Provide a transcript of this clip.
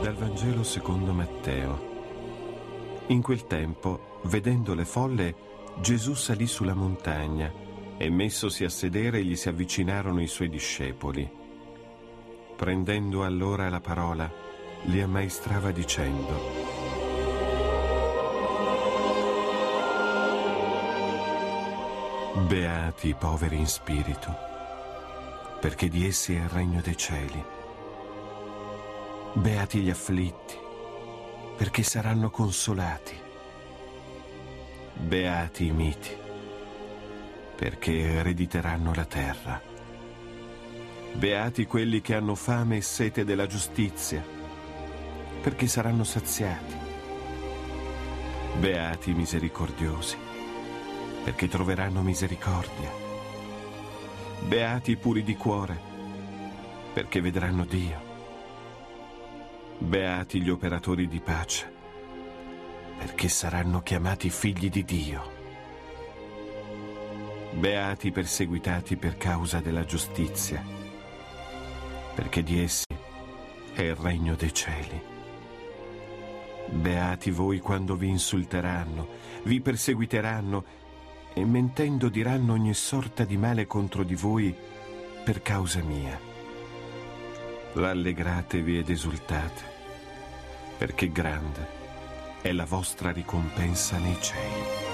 Dal Vangelo secondo Matteo. In quel tempo, vedendo le folle, Gesù salì sulla montagna e messosi a sedere gli si avvicinarono i suoi discepoli. Prendendo allora la parola, li ammaestrava dicendo, Beati i poveri in spirito, perché di essi è il regno dei cieli. Beati gli afflitti, perché saranno consolati. Beati i miti, perché erediteranno la terra. Beati quelli che hanno fame e sete della giustizia, perché saranno saziati. Beati i misericordiosi, perché troveranno misericordia. Beati i puri di cuore, perché vedranno Dio. Beati gli operatori di pace, perché saranno chiamati figli di Dio. Beati i perseguitati per causa della giustizia, perché di essi è il regno dei cieli. Beati voi quando vi insulteranno, vi perseguiteranno e mentendo diranno ogni sorta di male contro di voi per causa mia rallegratevi ed esultate, perché grande è la vostra ricompensa nei cieli.